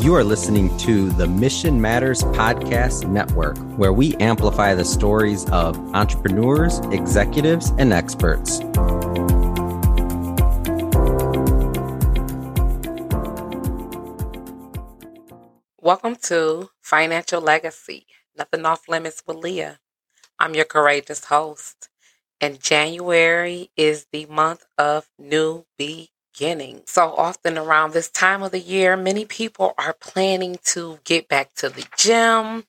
You are listening to the Mission Matters Podcast Network, where we amplify the stories of entrepreneurs, executives, and experts. Welcome to Financial Legacy, Nothing Off Limits with Lea. I'm your courageous host, and January is the month of new beginning. So often around this time of the year, many people are planning to get back to the gym,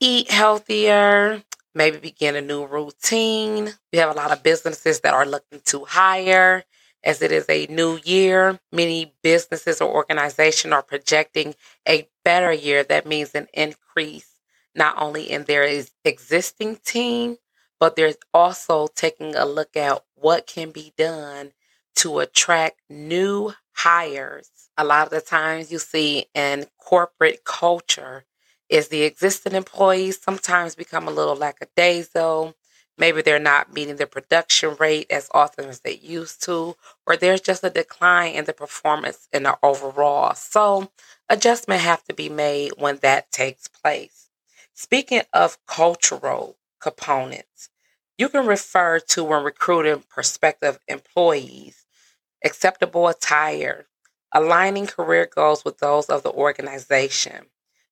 eat healthier, maybe begin a new routine. We have a lot of businesses that are looking to hire as it is a new year. Many businesses or organizations are projecting a better year. That means an increase not only in their existing team, but they're also taking a look at what can be done to attract new hires. A lot of the times you see in corporate culture is the existing employees sometimes become a little lackadaisical. Maybe they're not meeting the production rate as often as they used to, or there's just a decline in the performance in the overall. So adjustment have to be made when that takes place. Speaking of cultural components, you can refer to when recruiting prospective employees acceptable attire, aligning career goals with those of the organization,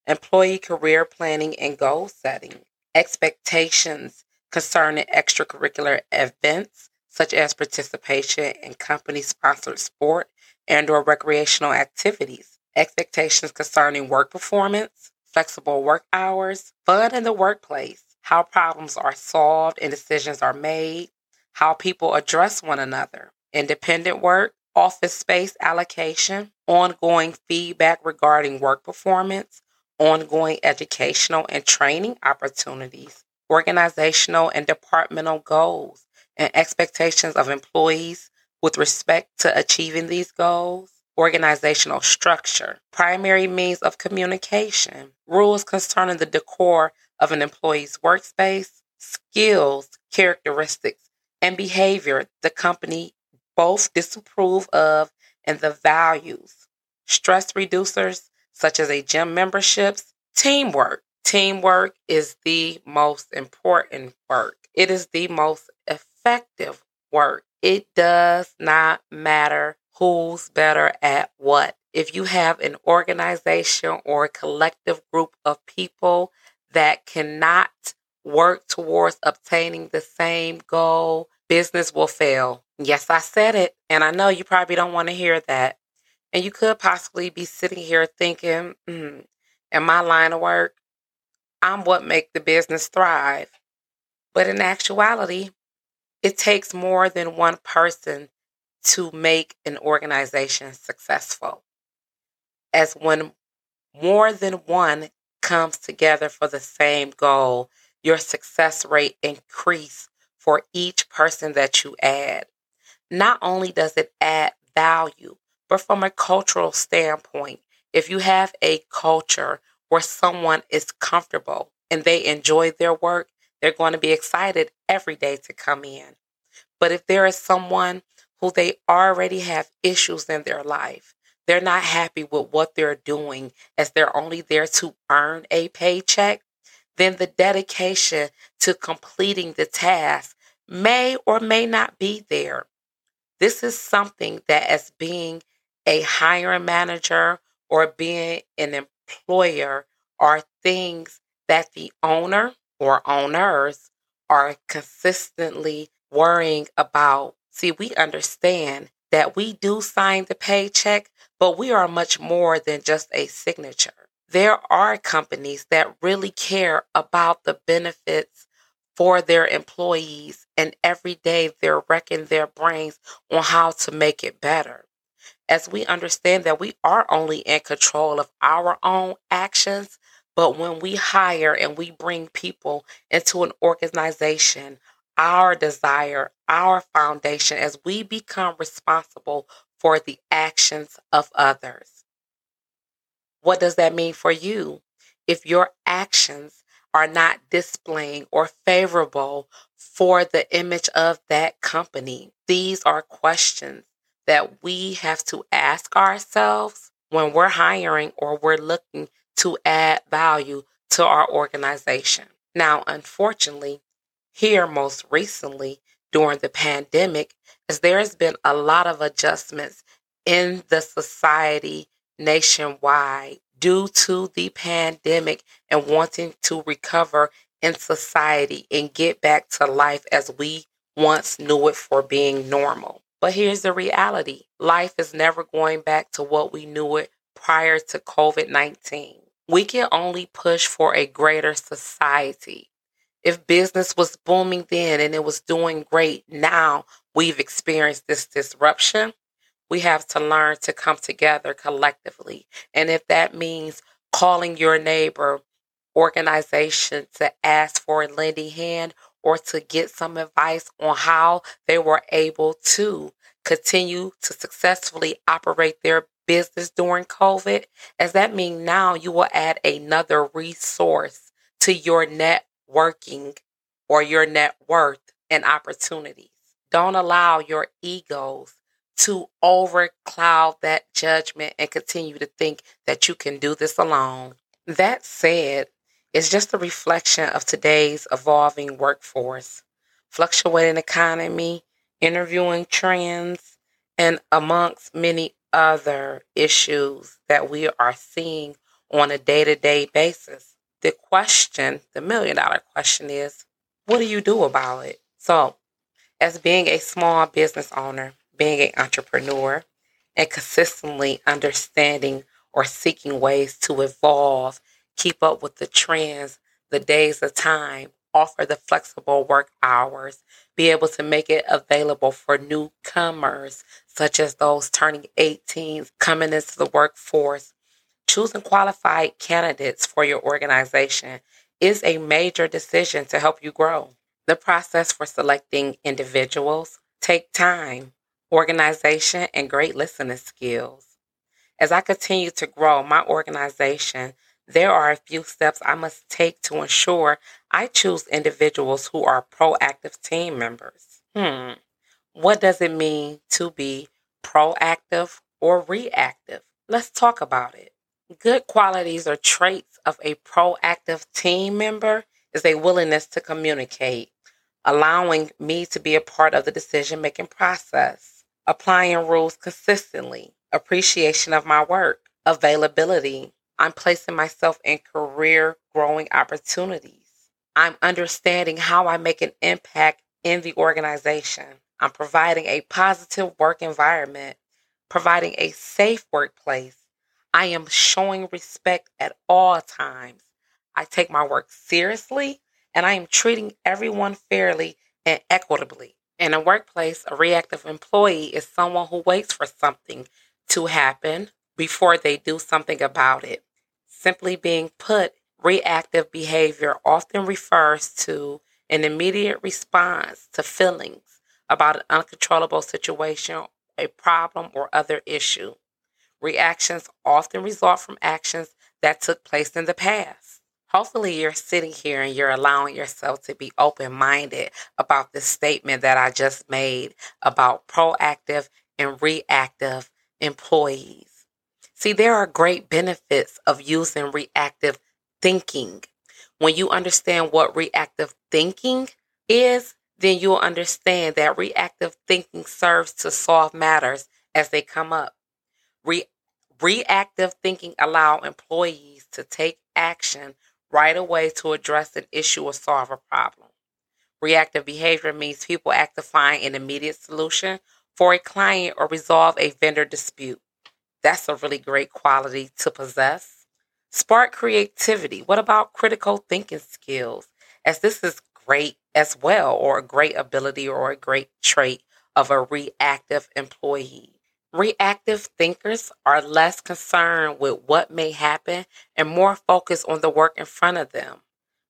employee career planning and goal setting, expectations concerning extracurricular events such as participation in company sponsored sport and or recreational activities, expectations concerning work performance, flexible work hours, fun in the workplace, how problems are solved and decisions are made, how people address one another, independent work, office space allocation, ongoing feedback regarding work performance, ongoing educational and training opportunities, organizational and departmental goals, and expectations of employees with respect to achieving these goals, organizational structure, primary means of communication, rules concerning the decor of an employee's workspace, skills, characteristics, and behavior the company both disapprove of and the values, stress reducers such as a gym memberships, teamwork. Teamwork is the most important work. It is the most effective work. It does not matter who's better at what. If you have an organization or a collective group of people that cannot work towards obtaining the same goal, business will fail. Yes, I said it. And I know you probably don't want to hear that. And you could possibly be sitting here thinking, mm, in my line of work, I'm what make the business thrive. But in actuality, it takes more than one person to make an organization successful. As when more than one comes together for the same goal, your success rate increase for each person that you add. Not only does it add value, but from a cultural standpoint, if you have a culture where someone is comfortable and they enjoy their work, they're going to be excited every day to come in. But if there is someone who they already have issues in their life, they're not happy with what they're doing as they're only there to earn a paycheck, then the dedication to completing the task may or may not be there. This is something that, as being a hiring manager or being an employer, are things that the owner or owners are consistently worrying about. See, we understand that we do sign the paycheck, but we are much more than just a signature. There are companies that really care about the benefits for their employees, and every day they're wrecking their brains on how to make it better. As we understand that we are only in control of our own actions, but when we hire and we bring people into an organization, our desire, our foundation, as we become responsible for the actions of others. What does that mean for you? If your actions are not displaying or favorable for the image of that company, these are questions that we have to ask ourselves when we're hiring or we're looking to add value to our organization. Now, unfortunately, here most recently during the pandemic, as there has been a lot of adjustments in the society nationwide due to the pandemic and wanting to recover in society and get back to life as we once knew it for being normal. But here's the reality life is never going back to what we knew it prior to COVID 19. We can only push for a greater society. If business was booming then and it was doing great now, we've experienced this disruption. We have to learn to come together collectively. And if that means calling your neighbor organization to ask for a lending hand or to get some advice on how they were able to continue to successfully operate their business during COVID, as that means now you will add another resource to your networking or your net worth and opportunities. Don't allow your egos to overcloud that judgment and continue to think that you can do this alone. That said, it's just a reflection of today's evolving workforce, fluctuating economy, interviewing trends, and amongst many other issues that we are seeing on a day to day basis. The question, the million dollar question is, what do you do about it? So, as being a small business owner, being an entrepreneur, and consistently understanding or seeking ways to evolve, keep up with the trends, the days of time, offer the flexible work hours, be able to make it available for newcomers, such as those turning 18, coming into the workforce. Choosing qualified candidates for your organization is a major decision to help you grow. The process for selecting individuals take time, organization, and great listening skills. As I continue to grow my organization, there are a few steps I must take to ensure I choose individuals who are proactive team members. Hmm. What does it mean to be proactive or reactive? Let's talk about it. Good qualities or traits of a proactive team member is a willingness to communicate, allowing me to be a part of the decision making process, applying rules consistently, appreciation of my work, availability, I'm placing myself in career growing opportunities. I'm understanding how I make an impact in the organization. I'm providing a positive work environment, providing a safe workplace. I am showing respect at all times. I take my work seriously and I am treating everyone fairly and equitably. In a workplace, a reactive employee is someone who waits for something to happen before they do something about it. Simply being put, reactive behavior often refers to an immediate response to feelings about an uncontrollable situation, a problem, or other issue. Reactions often result from actions that took place in the past. Hopefully, you're sitting here and you're allowing yourself to be open minded about this statement that I just made about proactive and reactive employees. See, there are great benefits of using reactive thinking. When you understand what reactive thinking is, then you'll understand that reactive thinking serves to solve matters as they come up. Re- reactive thinking allow employees to take action right away to address an issue or solve a problem. Reactive behavior means people act to find an immediate solution for a client or resolve a vendor dispute. That's a really great quality to possess. Spark creativity. What about critical thinking skills? As this is great as well, or a great ability or a great trait of a reactive employee. Reactive thinkers are less concerned with what may happen and more focused on the work in front of them.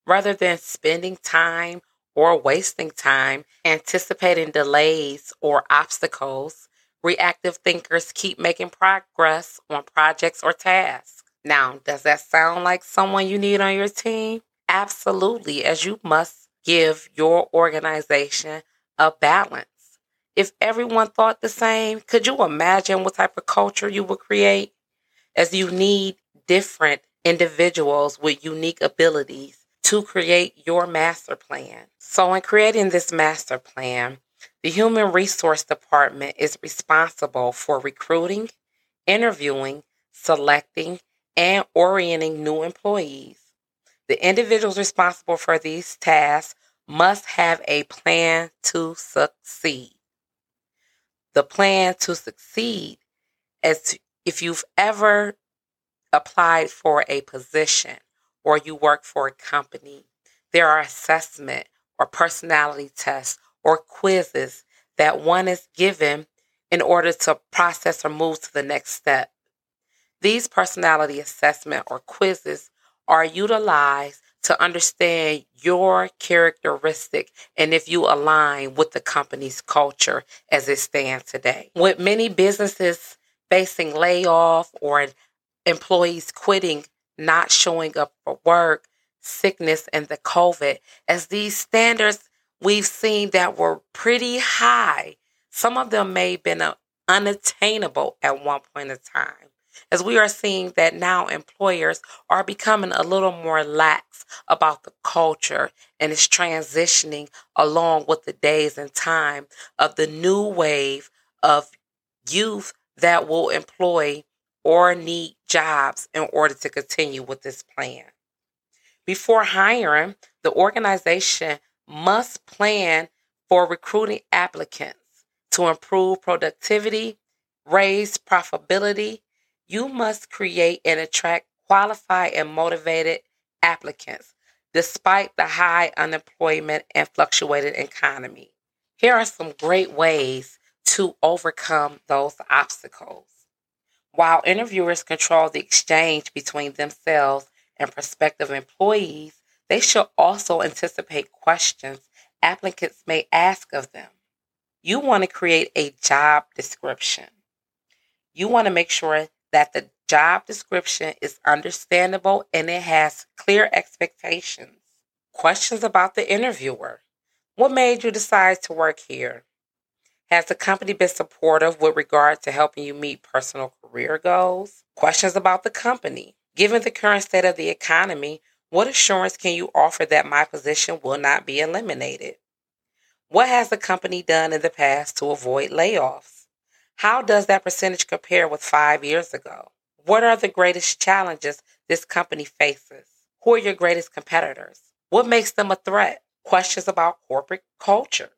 Rather than spending time or wasting time anticipating delays or obstacles, Reactive thinkers keep making progress on projects or tasks. Now, does that sound like someone you need on your team? Absolutely, as you must give your organization a balance. If everyone thought the same, could you imagine what type of culture you would create? as you need different individuals with unique abilities to create your master plan. So, in creating this master plan, the Human Resource Department is responsible for recruiting, interviewing, selecting, and orienting new employees. The individuals responsible for these tasks must have a plan to succeed. The plan to succeed as if you've ever applied for a position or you work for a company, there are assessment or personality tests or quizzes that one is given in order to process or move to the next step. These personality assessment or quizzes are utilized to understand your characteristic and if you align with the company's culture as it stands today. With many businesses facing layoff or employees quitting, not showing up for work, sickness, and the COVID, as these standards we've seen that were pretty high, some of them may have been uh, unattainable at one point in time. As we are seeing that now employers are becoming a little more lax about the culture and is transitioning along with the days and time of the new wave of youth that will employ or need jobs in order to continue with this plan. Before hiring, the organization must plan for recruiting applicants to improve productivity, raise profitability. You must create and attract qualified and motivated applicants despite the high unemployment and fluctuated economy. Here are some great ways to overcome those obstacles. While interviewers control the exchange between themselves and prospective employees, they should also anticipate questions applicants may ask of them. You want to create a job description. You want to make sure that the job description is understandable and it has clear expectations. Questions about the interviewer. What made you decide to work here? Has the company been supportive with regard to helping you meet personal career goals? Questions about the company. Given the current state of the economy, what assurance can you offer that my position will not be eliminated? What has the company done in the past to avoid layoffs? How does that percentage compare with five years ago? What are the greatest challenges this company faces? Who are your greatest competitors? What makes them a threat? Questions about corporate culture.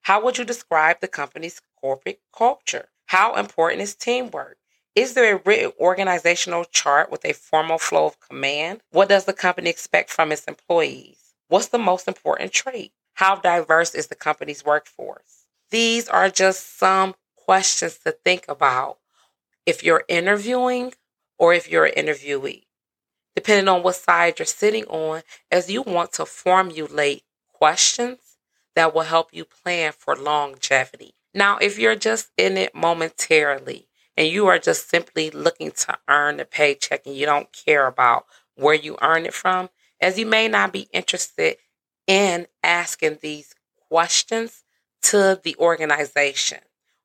How would you describe the company's corporate culture? How important is teamwork? Is there a written organizational chart with a formal flow of command? What does the company expect from its employees? What's the most important trait? How diverse is the company's workforce? These are just some questions to think about if you're interviewing or if you're an interviewee, depending on what side you're sitting on, as you want to formulate questions that will help you plan for longevity. Now, if you're just in it momentarily and you are just simply looking to earn a paycheck and you don't care about where you earn it from, as you may not be interested in asking these questions to the organization,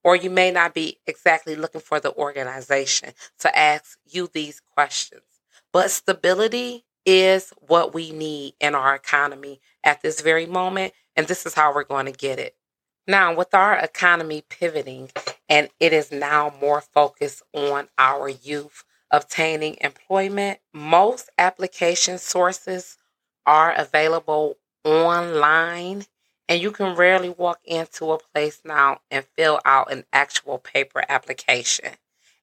or you may not be exactly looking for the organization to ask you these questions. But stability is what we need in our economy at this very moment and this is how we're going to get it. Now, with our economy pivoting, and it is now more focused on our youth obtaining employment, most application sources are available online, and you can rarely walk into a place now and fill out an actual paper application.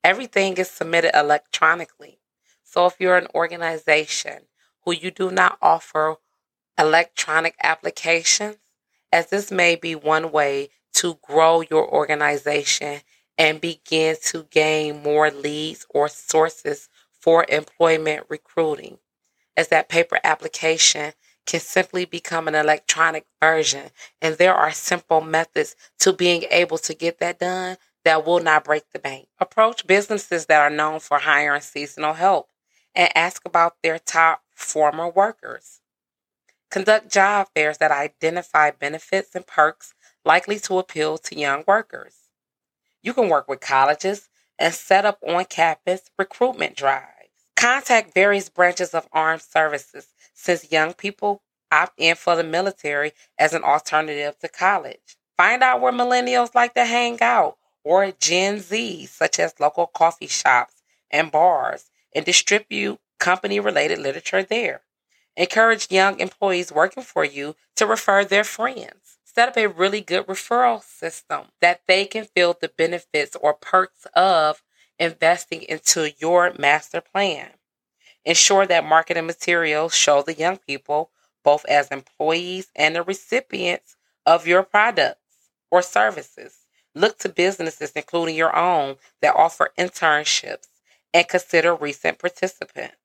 Everything is submitted electronically. So, if you're an organization who you do not offer electronic applications, as this may be one way to grow your organization and begin to gain more leads or sources for employment recruiting, as that paper application can simply become an electronic version. And there are simple methods to being able to get that done that will not break the bank. Approach businesses that are known for hiring seasonal help and ask about their top former workers. Conduct job fairs that identify benefits and perks likely to appeal to young workers. You can work with colleges and set up on campus recruitment drives. Contact various branches of armed services since young people opt in for the military as an alternative to college. Find out where millennials like to hang out or Gen Z, such as local coffee shops and bars, and distribute company related literature there. Encourage young employees working for you to refer their friends. Set up a really good referral system that they can feel the benefits or perks of investing into your master plan. Ensure that marketing materials show the young people, both as employees and the recipients of your products or services. Look to businesses, including your own, that offer internships and consider recent participants.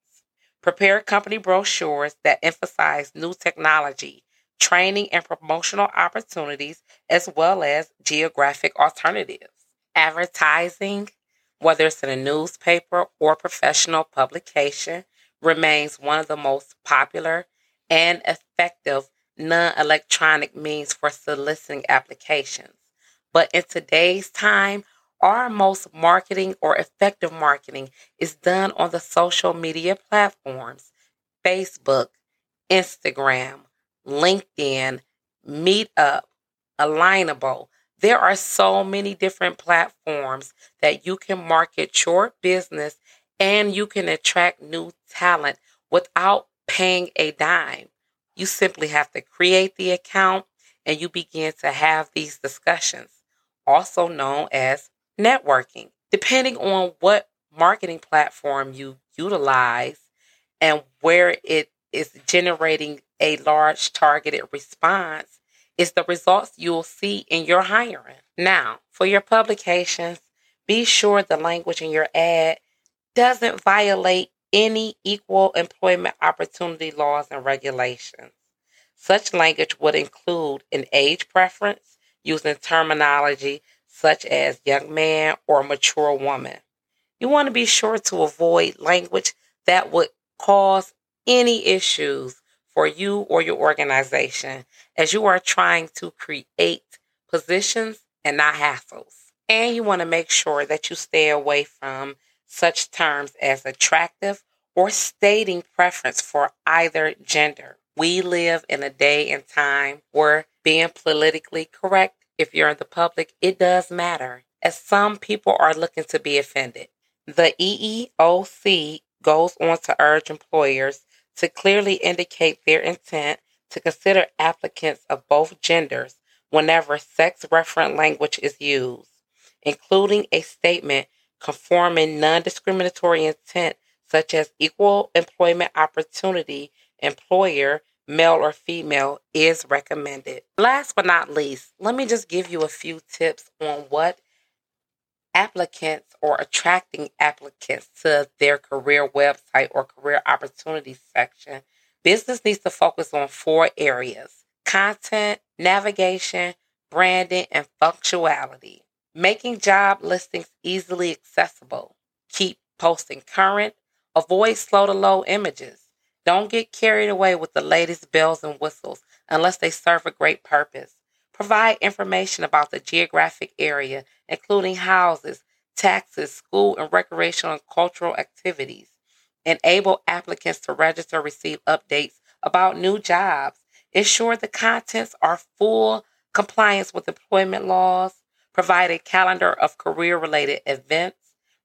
Prepare company brochures that emphasize new technology, training, and promotional opportunities, as well as geographic alternatives. Advertising, whether it's in a newspaper or professional publication, remains one of the most popular and effective non electronic means for soliciting applications. But in today's time, our most marketing or effective marketing is done on the social media platforms Facebook, Instagram, LinkedIn, Meetup, Alignable. There are so many different platforms that you can market your business and you can attract new talent without paying a dime. You simply have to create the account and you begin to have these discussions, also known as networking. Depending on what marketing platform you utilize and where it is generating a large targeted response, is the results you'll see in your hiring. Now, for your publications, be sure the language in your ad doesn't violate any equal employment opportunity laws and regulations. Such language would include an age preference using terminology such as young man or mature woman. You want to be sure to avoid language that would cause any issues for you or your organization as you are trying to create positions and not hassles. And you want to make sure that you stay away from such terms as attractive or stating preference for either gender. We live in a day and time where being politically correct if you're in the public, it does matter, as some people are looking to be offended. The EEOC goes on to urge employers to clearly indicate their intent to consider applicants of both genders whenever sex referent language is used, including a statement conforming non discriminatory intent such as equal employment opportunity, employer, male or female, is recommended. Last but not least, let me just give you a few tips on what applicants or attracting applicants to their career website or career opportunities section. Business needs to focus on four areas content, navigation, branding, and functionality. Making job listings easily accessible. Keep posting current. Avoid slow to low images. Don't get carried away with the latest bells and whistles unless they serve a great purpose. Provide information about the geographic area, including houses, taxes, school and recreational and cultural activities. Enable applicants to register receive updates about new jobs. Ensure the contents are full compliance with employment laws. Provide a calendar of career related events.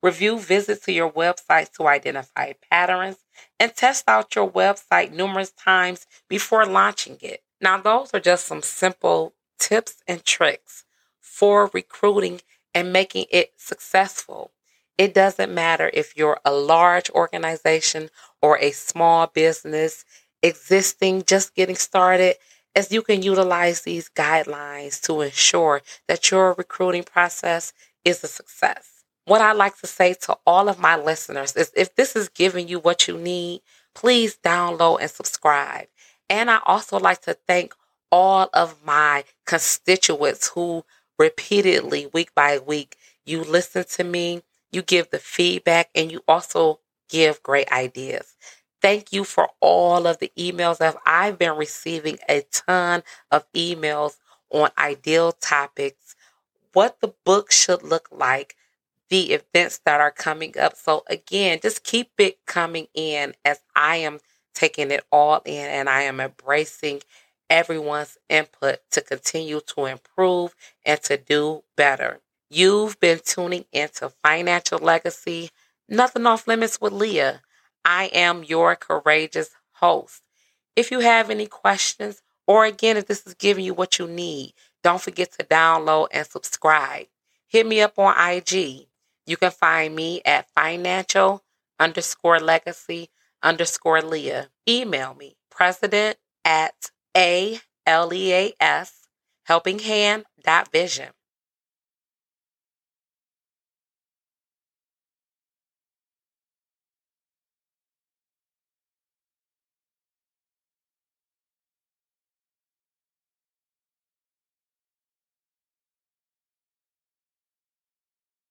Review visits to your website to identify patterns and test out your website numerous times before launching it. Now, those are just some simple tips and tricks for recruiting and making it successful. It doesn't matter if you're a large organization or a small business existing, just getting started, as you can utilize these guidelines to ensure that your recruiting process is a success what I like to say to all of my listeners is if this is giving you what you need, please download and subscribe. And I also like to thank all of my constituents who repeatedly, week by week, you listen to me, you give the feedback, and you also give great ideas. Thank you for all of the emails I've been receiving a ton of emails on ideal topics, what the book should look like, the events that are coming up. So, again, just keep it coming in as I am taking it all in and I am embracing everyone's input to continue to improve and to do better. You've been tuning into Financial Legacy, Nothing Off Limits with Lea. I am your courageous host. If you have any questions, or again, if this is giving you what you need, don't forget to download and subscribe. Hit me up on IG. You can find me at financial underscore legacy underscore Lea. Email me, president at A L E A S helpinghand.vision.